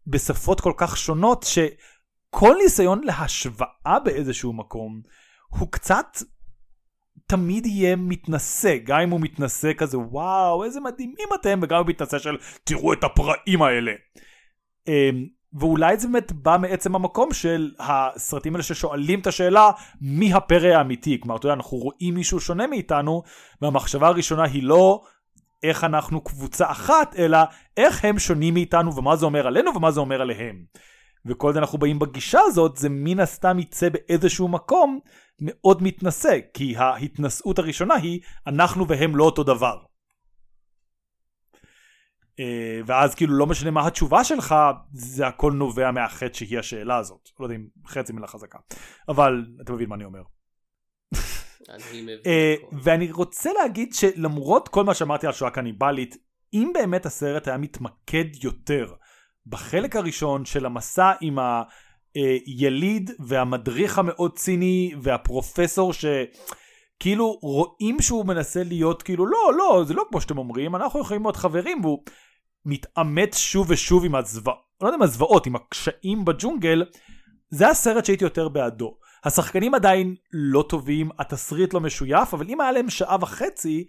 בשפות כל כך שונות, שכל ניסיון להשוואה באיזשהו מקום, הוא קצת תמיד יהיה מתנשא, גם אם הוא מתנשא כזה וואו איזה מדהימים אתם, וגם אם הוא מתנשא של תראו את הפראים האלה. אמ, ואולי זה באמת בא מעצם המקום של הסרטים האלה ששואלים את השאלה מי הפרא האמיתי. כלומר, אתה יודע, אנחנו רואים מישהו שונה מאיתנו, והמחשבה הראשונה היא לא איך אנחנו קבוצה אחת, אלא איך הם שונים מאיתנו ומה זה אומר עלינו ומה זה אומר עליהם. וכל זה אנחנו באים בגישה הזאת, זה מן הסתם יצא באיזשהו מקום מאוד מתנשא, כי ההתנשאות הראשונה היא אנחנו והם לא אותו דבר. אה, ואז כאילו לא משנה מה התשובה שלך, זה הכל נובע מהחטא שהיא השאלה הזאת. לא יודע אם חטא זה מילה חזקה, אבל אתה מבין מה אני אומר. אה, ואני רוצה להגיד שלמרות כל מה שאמרתי על שואה קניבלית, אם באמת הסרט היה מתמקד יותר בחלק הראשון של המסע עם היליד והמדריך המאוד ציני והפרופסור ש... כאילו רואים שהוא מנסה להיות כאילו לא לא זה לא כמו שאתם אומרים אנחנו יכולים להיות חברים והוא מתעמת שוב ושוב עם הזוועות לא יודע עם הזוועות עם הקשיים בג'ונגל זה הסרט שהייתי יותר בעדו השחקנים עדיין לא טובים התסריט לא משויף אבל אם היה להם שעה וחצי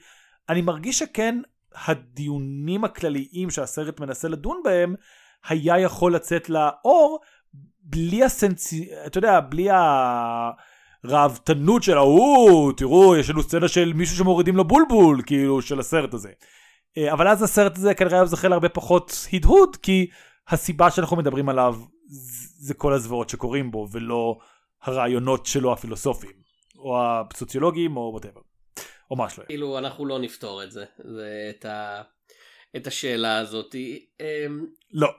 אני מרגיש שכן הדיונים הכלליים שהסרט מנסה לדון בהם היה יכול לצאת לאור בלי הסנצי... אתה יודע, בלי הראוותנות של ההוא, תראו, יש לנו סצנה של מישהו שמורידים לו בולבול, כאילו, של הסרט הזה. אה, אבל אז הסרט הזה כנראה היה זוכה להרבה פחות הדהוד, כי הסיבה שאנחנו מדברים עליו זה כל הזוועות שקורים בו, ולא הרעיונות שלו הפילוסופיים, או הסוציולוגיים, או וואטאבר. או מה שלא. כאילו, אנחנו לא נפתור את זה. זה את ה... את השאלה הזאת. אמ, לא.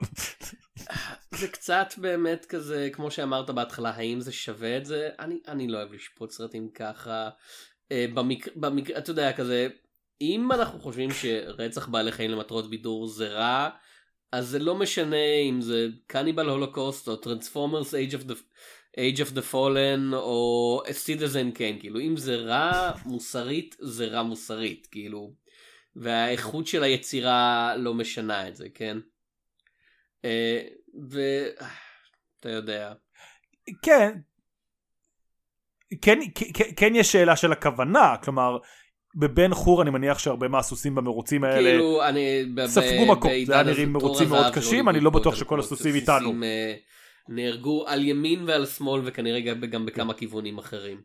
[laughs] זה קצת באמת כזה, כמו שאמרת בהתחלה, האם זה שווה את זה? אני, אני לא אוהב לשפוט סרטים ככה. אה, במקרה, במקרה, אתה יודע, כזה, אם אנחנו חושבים שרצח בעלי חיים למטרות בידור זה רע, אז זה לא משנה אם זה קניבל הולוקוסט או טרנספורמרס Age of the... Age of the Fallen או Citizen Kane, כאילו אם זה רע מוסרית זה רע מוסרית, כאילו והאיכות של היצירה לא משנה את זה, כן? אה, ואתה יודע. כן, כן, כן, כן יש שאלה של הכוונה, כלומר, בבן חור אני מניח שהרבה מהסוסים במרוצים האלה כאילו, אני, ספגו מכות, זה היה נראים מרוצים מאוד קשים, אני לא בטוח שכל הסוסים איתנו. אה, נהרגו על ימין ועל שמאל וכנראה גם בכמה כיוונים אחרים.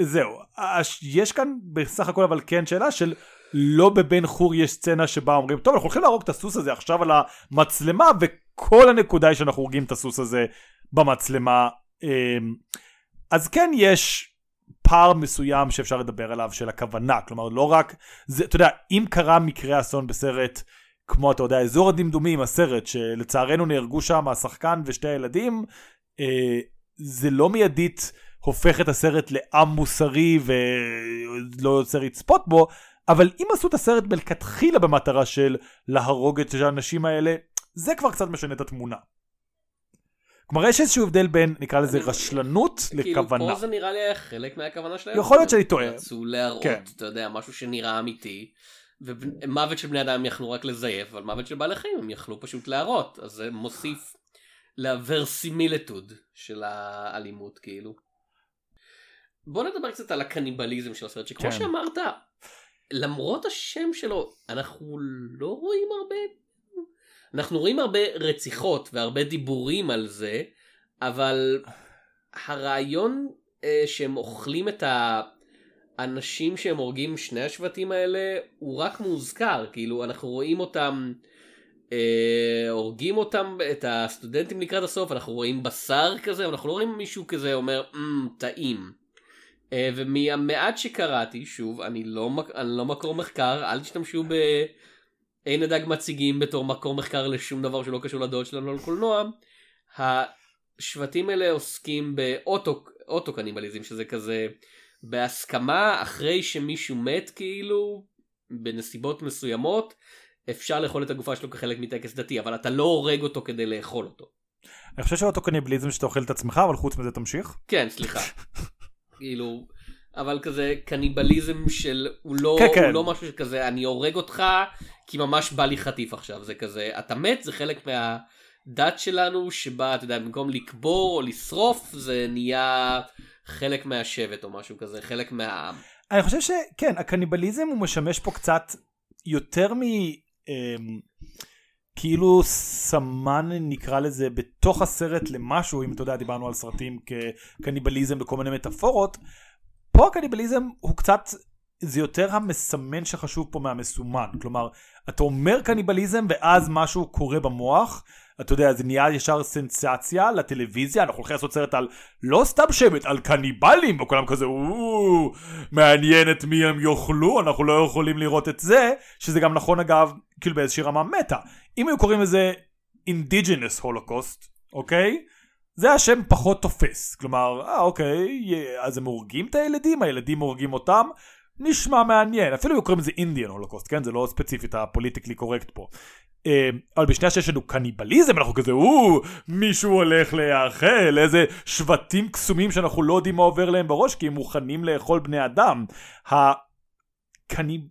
זהו, יש כאן בסך הכל אבל כן שאלה של לא בבן חור יש סצנה שבה אומרים טוב אנחנו הולכים להרוג את הסוס הזה עכשיו על המצלמה וכל הנקודה היא שאנחנו הורגים את הסוס הזה במצלמה. אמ, אז כן יש פער מסוים שאפשר לדבר עליו של הכוונה. כלומר לא רק זה אתה יודע אם קרה מקרה אסון בסרט כמו אתה יודע אזור הדמדומים הסרט שלצערנו נהרגו שם השחקן ושתי הילדים אה, זה לא מיידית הופך את הסרט לעם מוסרי ולא יוצר לצפות בו, אבל אם עשו את הסרט מלכתחילה במטרה של להרוג את האנשים האלה, זה כבר קצת משנה את התמונה. כלומר יש איזשהו הבדל בין נקרא לזה רשלנות לכוונה. כאילו פה זה נראה לי חלק מהכוונה שלהם. יכול להיות שאני טועה. רצו להראות, כן. אתה יודע, משהו שנראה אמיתי. ומוות של בני אדם יכלו רק לזייף, אבל מוות של בעלי חיים הם יכלו פשוט להראות. אז זה מוסיף לוורסימילטוד של האלימות כאילו. בוא נדבר קצת על הקניבליזם של הסרט שכמו כן. שאמרת למרות השם שלו אנחנו לא רואים הרבה אנחנו רואים הרבה רציחות והרבה דיבורים על זה אבל הרעיון אה, שהם אוכלים את האנשים שהם הורגים שני השבטים האלה הוא רק מוזכר כאילו אנחנו רואים אותם אה, הורגים אותם את הסטודנטים לקראת הסוף אנחנו רואים בשר כזה אנחנו לא רואים מישהו כזה אומר mm, טעים. אה, ומהמעט שקראתי, שוב, אני לא, אני לא מקור מחקר, אל תשתמשו ב... אין הדג מציגים בתור מקור מחקר לשום דבר שלא קשור לדעות שלנו על קולנוע. השבטים האלה עוסקים באוטו קניבליזם, שזה כזה בהסכמה אחרי שמישהו מת כאילו, בנסיבות מסוימות, אפשר לאכול את הגופה שלו כחלק מטקס דתי, אבל אתה לא הורג אותו כדי לאכול אותו. אני חושב שאוטו קניבליזם שאתה אוכל את עצמך, אבל חוץ מזה תמשיך. כן, סליחה. [laughs] כאילו, אבל כזה קניבליזם של, הוא לא, כן, כן. הוא לא משהו שכזה, אני הורג אותך כי ממש בא לי חטיף עכשיו, זה כזה, אתה מת, זה חלק מהדת שלנו, שבה, אתה יודע, במקום לקבור או לשרוף, זה נהיה חלק מהשבט או משהו כזה, חלק מהעם. אני חושב שכן, הקניבליזם הוא משמש פה קצת יותר מ... אמ, כאילו סמן נקרא לזה בתוך הסרט למשהו אם אתה יודע דיברנו על סרטים כקניבליזם וכל מיני מטאפורות פה הקניבליזם הוא קצת זה יותר המסמן שחשוב פה מהמסומן כלומר אתה אומר קניבליזם ואז משהו קורה במוח אתה יודע זה נהיה ישר סנסציה לטלוויזיה אנחנו הולכים לעשות סרט על לא סתם שבט על קניבלים וכולם כזה מעניין את מי הם יאכלו אנחנו לא יכולים לראות את זה שזה גם נכון אגב כאילו באיזושהי רמה מטה אם היו קוראים לזה אינדיג'ינס הולוקוסט אוקיי זה השם פחות תופס כלומר אה אוקיי אז הם הורגים את הילדים הילדים הורגים אותם נשמע מעניין, אפילו היו קוראים לזה אינדיאן הולוקוסט, כן? זה לא ספציפית הפוליטיקלי קורקט פה. אה, אבל בשנייה שיש לנו קניבליזם אנחנו כזה או מישהו הולך להיאכל איזה שבטים קסומים שאנחנו לא יודעים מה עובר להם בראש כי הם מוכנים לאכול בני אדם.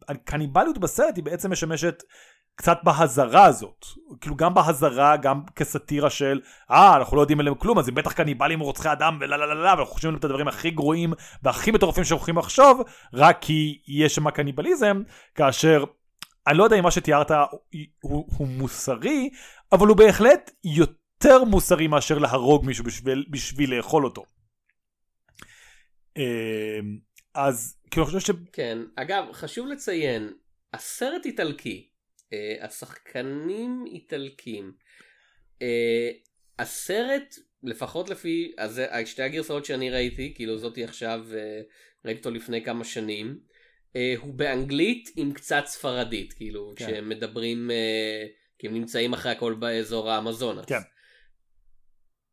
הקניבליות בסרט היא בעצם משמשת קצת בהזרה הזאת כאילו גם בהזרה גם כסאטירה של אה אנחנו לא יודעים עליהם כלום אז הם בטח קניבלים רוצחי אדם ולה לה לה לה ואנחנו חושבים עליהם את הדברים הכי גרועים והכי מטורפים שאנחנו יכולים לחשוב רק כי יש שם קניבליזם כאשר אני לא יודע אם מה שתיארת הוא, הוא, מוסרי אבל הוא בהחלט יותר מוסרי מאשר להרוג מישהו בשביל, בשביל לאכול אותו. אמ, אז כאילו אני חושב ש... כן, אגב חשוב לציין הסרט איטלקי Uh, השחקנים איטלקים. Uh, הסרט, לפחות לפי אז, שתי הגרסאות שאני ראיתי, כאילו זאתי עכשיו, uh, ראיתי אותו לפני כמה שנים, הוא באנגלית עם קצת ספרדית, כאילו, כן. כשהם מדברים, uh, כי הם נמצאים אחרי הכל באזור האמזונס. כן.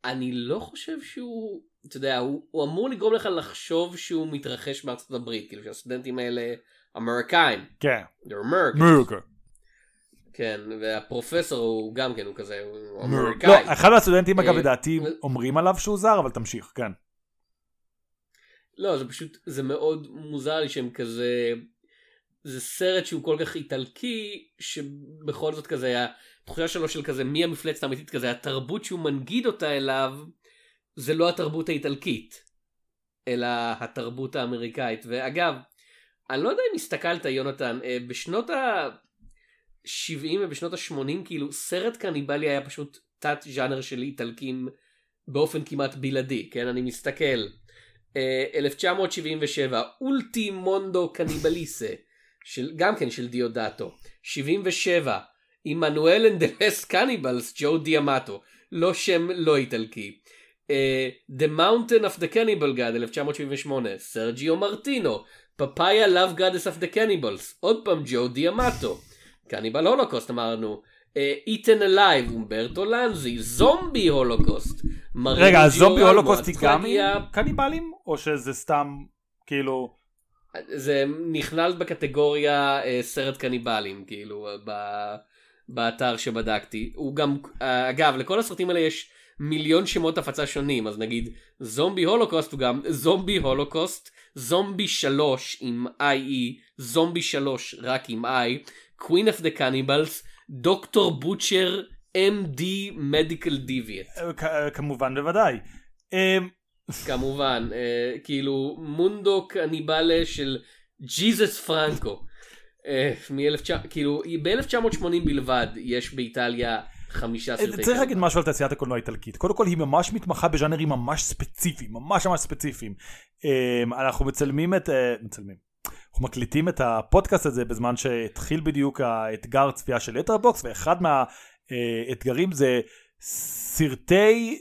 אני לא חושב שהוא, אתה יודע, הוא, הוא אמור לגרום לך לחשוב שהוא מתרחש בארצות הברית, כאילו שהסטודנטים האלה אמריקאים. כן. They're American. America. כן, והפרופסור הוא גם כן, הוא כזה, הוא אמריקאי. לא, אחד מהסטודנטים אגב לדעתי אומרים עליו שהוא זר, אבל תמשיך, כן. לא, זה פשוט, זה מאוד מוזר לי שהם כזה, זה סרט שהוא כל כך איטלקי, שבכל זאת כזה, התחושה שלו של כזה, מי המפלצת האמיתית כזה, התרבות שהוא מנגיד אותה אליו, זה לא התרבות האיטלקית, אלא התרבות האמריקאית. ואגב, אני לא יודע אם הסתכלת, יונתן, אה, בשנות ה... 70 ובשנות ה-80 כאילו סרט קניבלי היה פשוט תת ז'אנר של איטלקים באופן כמעט בלעדי כן אני מסתכל 1977 Ultimo mondo cannibale של גם כן של דאודטו 77 Emanuelle and the Last Cannibals ג'ו ד'אמטו לא שם לא איטלקי. uh, The Mountain of the Cannibal God 1978 סרג'יו מרטינו. Papaya Love Goddess of the Cannibals עוד פעם ג'ו ד'אמטו Cannibal Holocaust אמרנו. Eaten Alive, אומברטו לנזי, Zombie Holocaust. רגע, ה Zombie Holocaust היא גם קניבלים? או שזה סתם כאילו... זה נכלל בקטגוריה uh, סרט קניבלים, כאילו, ב, באתר שבדקתי. הוא גם, uh, אגב, לכל הסרטים האלה יש מיליון שמות הפצה שונים, אז נגיד זומבי הולוקוסט הוא גם זומבי הולוקוסט, זומבי 3 עם IE, זומבי 3 רק עם I, Queen of the Cannibals, דוקטור בוטשר, MD Medical Deviate. אה, כמובן בוודאי. אמ, כמובן, אה, כאילו מונדו קניבלה של ג'יזוס פרנקו. אה, כאילו ב-1980 בלבד יש באיטליה חמישה סרטי צריך להגיד משהו על תעשיית הקולנוע האיטלקית קודם כל היא ממש מתמחה בז'אנרים ממש ספציפיים ממש ממש ספציפיים אמ, אנחנו מצלמים את מצלמים אנחנו מקליטים את הפודקאסט הזה בזמן שהתחיל בדיוק האתגר צפייה של לטרבוקסד ואחד מהאתגרים זה סרטי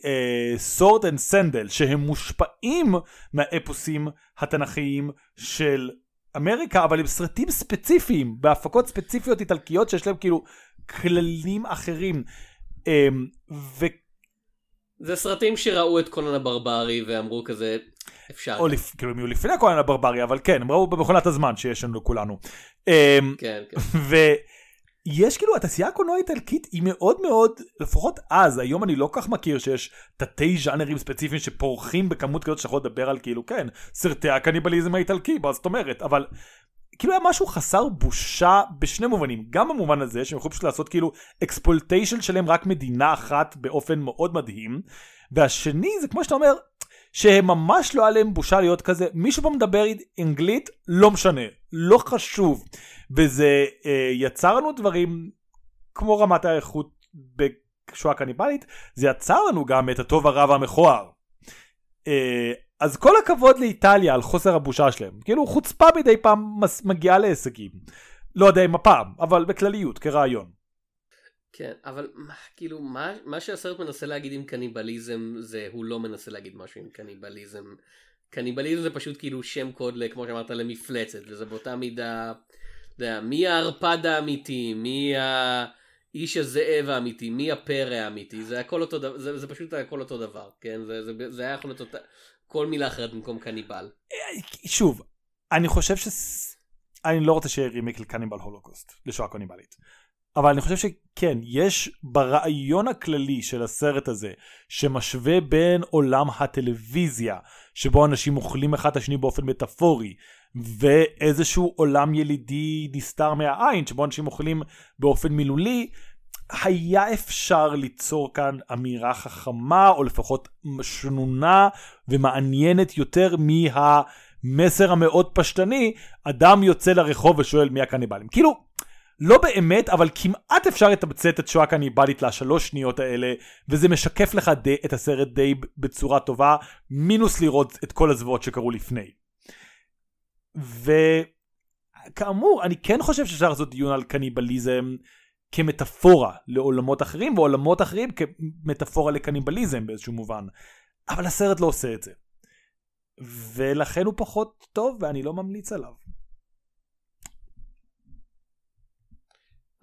sword and sandal שהם מושפעים מהאפוסים התנכיים של אמריקה אבל הם סרטים ספציפיים בהפקות ספציפיות איטלקיות שיש להם כאילו כללים אחרים. אמ, ו... זה סרטים שראו את קונן הברברי ואמרו כזה אפשר. או לפ... כאילו הם היו לפני קונן הברברי אבל כן הם ראו במכונת הזמן שיש לנו לכולנו. אמ, כן כן. ויש כאילו התעשייה הקולנוע האיטלקית היא מאוד מאוד לפחות אז היום אני לא כך מכיר שיש תתי ז'אנרים ספציפיים שפורחים בכמות כזאת שיכול לדבר על כאילו כן סרטי הקניבליזם האיטלקי מה זאת אומרת? אבל כאילו היה משהו חסר בושה בשני מובנים. גם במובן הזה שהם יכולים פשוט לעשות כאילו אקספולטיישן שלהם רק מדינה אחת באופן מאוד מדהים והשני זה כמו שאתה אומר שהם ממש לא עליהם בושה להיות כזה מישהו פה מדבר אנגלית לא משנה לא חשוב וזה אה, יצר לנו דברים כמו רמת האיכות בשואה קניבלית זה יצר לנו גם את הטוב הרע והמכוער. אה, אז כל הכבוד לאיטליה על חוסר הבושה שלהם כאילו חוצפה מדי פעם מגיעה להישגים לא יודע אם הפעם אבל בכלליות כרעיון. כן, אבל כאילו מה, מה שהסרט מנסה להגיד עם קניבליזם זה הוא לא מנסה להגיד משהו עם קניבליזם. קניבליזם זה פשוט כאילו שם קוד כמו שאמרת למפלצת וזה באותה מידה, אתה יודע, מי הערפד האמיתי, מי האיש הזאב האמיתי, מי הפרא האמיתי, זה הכל אותו דבר, זה, זה פשוט הכל אותו דבר, כן, זה, זה, זה היה יכול להיות אותה, כל מילה אחרת במקום קניבל. שוב, אני חושב ש... אני לא רוצה שיהיה רימיק לקניבל הולוקוסט, לשואה קוניבלית. אבל אני חושב שכן, יש ברעיון הכללי של הסרט הזה, שמשווה בין עולם הטלוויזיה, שבו אנשים אוכלים אחד את השני באופן מטאפורי, ואיזשהו עולם ילידי נסתר מהעין, שבו אנשים אוכלים באופן מילולי, היה אפשר ליצור כאן אמירה חכמה, או לפחות שנונה ומעניינת יותר מהמסר המאוד פשטני, אדם יוצא לרחוב ושואל מי הקניבלים. כאילו, לא באמת, אבל כמעט אפשר לתמצת את שואה קניבלית לשלוש שניות האלה, וזה משקף לך די, את הסרט די בצורה טובה, מינוס לראות את כל הזוועות שקרו לפני. וכאמור, אני כן חושב שאפשר לעשות דיון על קניבליזם כמטאפורה לעולמות אחרים, ועולמות אחרים כמטאפורה לקניבליזם באיזשהו מובן. אבל הסרט לא עושה את זה. ולכן הוא פחות טוב, ואני לא ממליץ עליו.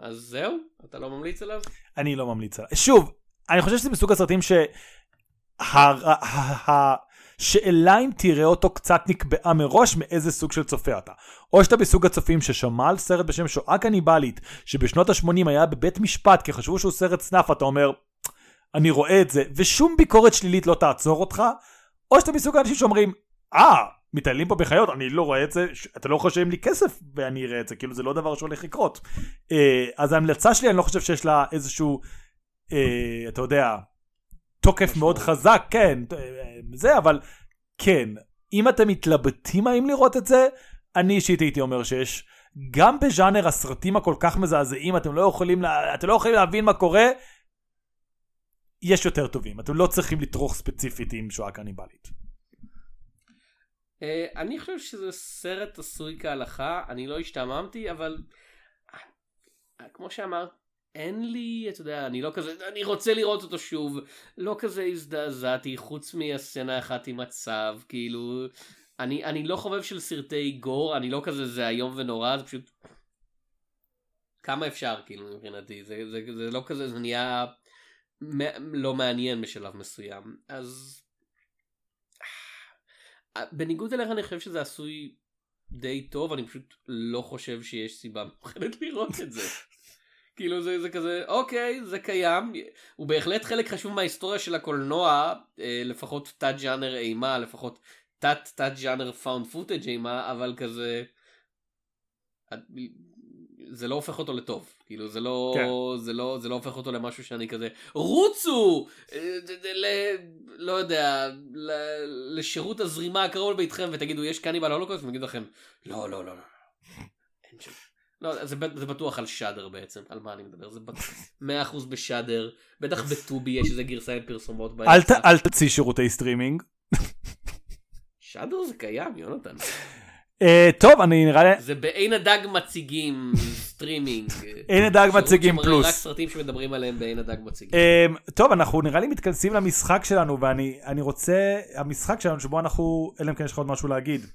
אז זהו? אתה לא ממליץ עליו? אני לא ממליץ עליו. שוב, אני חושב שזה מסוג הסרטים שהשאלה אם תראה אותו קצת נקבעה מראש מאיזה סוג של צופה אתה. או שאתה בסוג הצופים ששמע על סרט בשם שואה קניבלית, שבשנות ה-80 היה בבית משפט כי חשבו שהוא סרט סנאפ, אתה אומר, אני רואה את זה, ושום ביקורת שלילית לא תעצור אותך, או שאתה מסוג האנשים שאומרים, אה, ah, מתעללים פה בחיות, אני לא רואה את זה, אתה לא חושב לי כסף ואני אראה את זה, כאילו זה לא דבר שהולך לקרות. אה, אז ההמלצה שלי, אני לא חושב שיש לה איזשהו, אה, אתה יודע, תוקף מאוד חזק, כן, זה, אבל כן, אם אתם מתלבטים האם לראות את זה, אני אישית הייתי אומר שיש, גם בז'אנר הסרטים הכל כך מזעזעים, אתם לא יכולים, לה, אתם לא יכולים להבין מה קורה, יש יותר טובים, אתם לא צריכים לטרוח ספציפית עם שואה קניבלית. Uh, אני חושב שזה סרט עשוי כהלכה, אני לא השתעממתי, אבל uh, כמו שאמרת, אין לי, אתה יודע, אני לא כזה, אני רוצה לראות אותו שוב, לא כזה הזדעזעתי, חוץ מהסצנה אחת עם הצו, כאילו, אני, אני לא חובב של סרטי גור, אני לא כזה, זה איום ונורא, זה פשוט... כמה אפשר, כאילו, מבחינתי, זה, זה, זה, זה לא כזה, זה נהיה לא מעניין בשלב מסוים, אז בניגוד אליך אני חושב שזה עשוי די טוב אני פשוט לא חושב שיש סיבה מיוחדת [laughs] לראות את זה. כאילו זה, זה כזה אוקיי זה קיים הוא בהחלט חלק חשוב מההיסטוריה של הקולנוע אה, לפחות תת ג'אנר אימה לפחות תת תת ג'אנר found footage אימה אבל כזה זה לא הופך אותו לטוב כאילו זה לא כן. זה לא זה לא הופך אותו למשהו שאני כזה רוצו אה, ל, לא יודע ל, לשירות ההזרמה הקרוב לביתכם ותגידו יש קניבל הולוקוסט ואני אגיד לכם לא לא לא לא. לא זה, זה בטוח על שאדר בעצם על מה אני מדבר זה מאה אחוז בשאדר בטח בטובי יש איזה גרסה עם פרסומות. אל, אל תוציא שירותי סטרימינג. שאדר זה קיים יונתן. אה, טוב אני נראה לי זה בעין הדג מציגים סטרימינג [laughs] עין הדג מציגים פלוס רק סרטים שמדברים עליהם בעין הדג מציגים uh, טוב אנחנו נראה לי מתכנסים למשחק שלנו ואני אני רוצה המשחק שלנו שבו אנחנו אלא אם כן יש לך עוד משהו להגיד.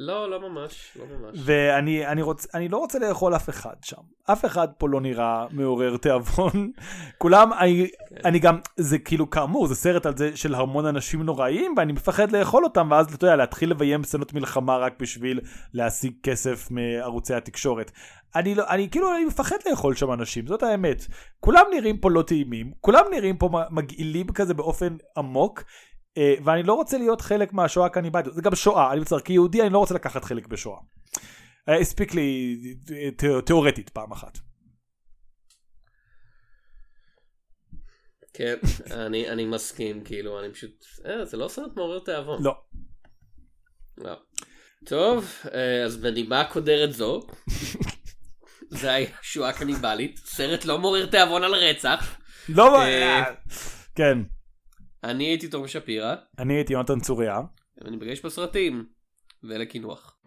לא, לא ממש, לא ממש. ואני אני רוצ, אני לא רוצה לאכול אף אחד שם. אף אחד פה לא נראה מעורר תיאבון. [laughs] כולם, אני, כן. אני גם, זה כאילו כאמור, זה סרט על זה של המון אנשים נוראים, ואני מפחד לאכול אותם, ואז אתה יודע, להתחיל לביים סצנות מלחמה רק בשביל להשיג כסף מערוצי התקשורת. אני לא, אני כאילו, אני מפחד לאכול שם אנשים, זאת האמת. כולם נראים פה לא טעימים, כולם נראים פה מגעילים כזה באופן עמוק, ואני לא רוצה להיות חלק מהשואה הקניבלית, זה גם שואה, אני מצטער, כיהודי אני לא רוצה לקחת חלק בשואה. אה, הספיק לי תיאורטית פעם אחת. כן, אני, אני מסכים, כאילו, אני פשוט, אה, זה לא סרט מעורר תיאבון. לא. לא. טוב, אה, אז בנימה קודרת זו, זה היה שואה קניבלית, סרט לא מעורר תיאבון על רצח. לא, כן. אני הייתי תום שפירא. אני הייתי יונתן צוריה. ואני פגש בסרטים ולקינוח.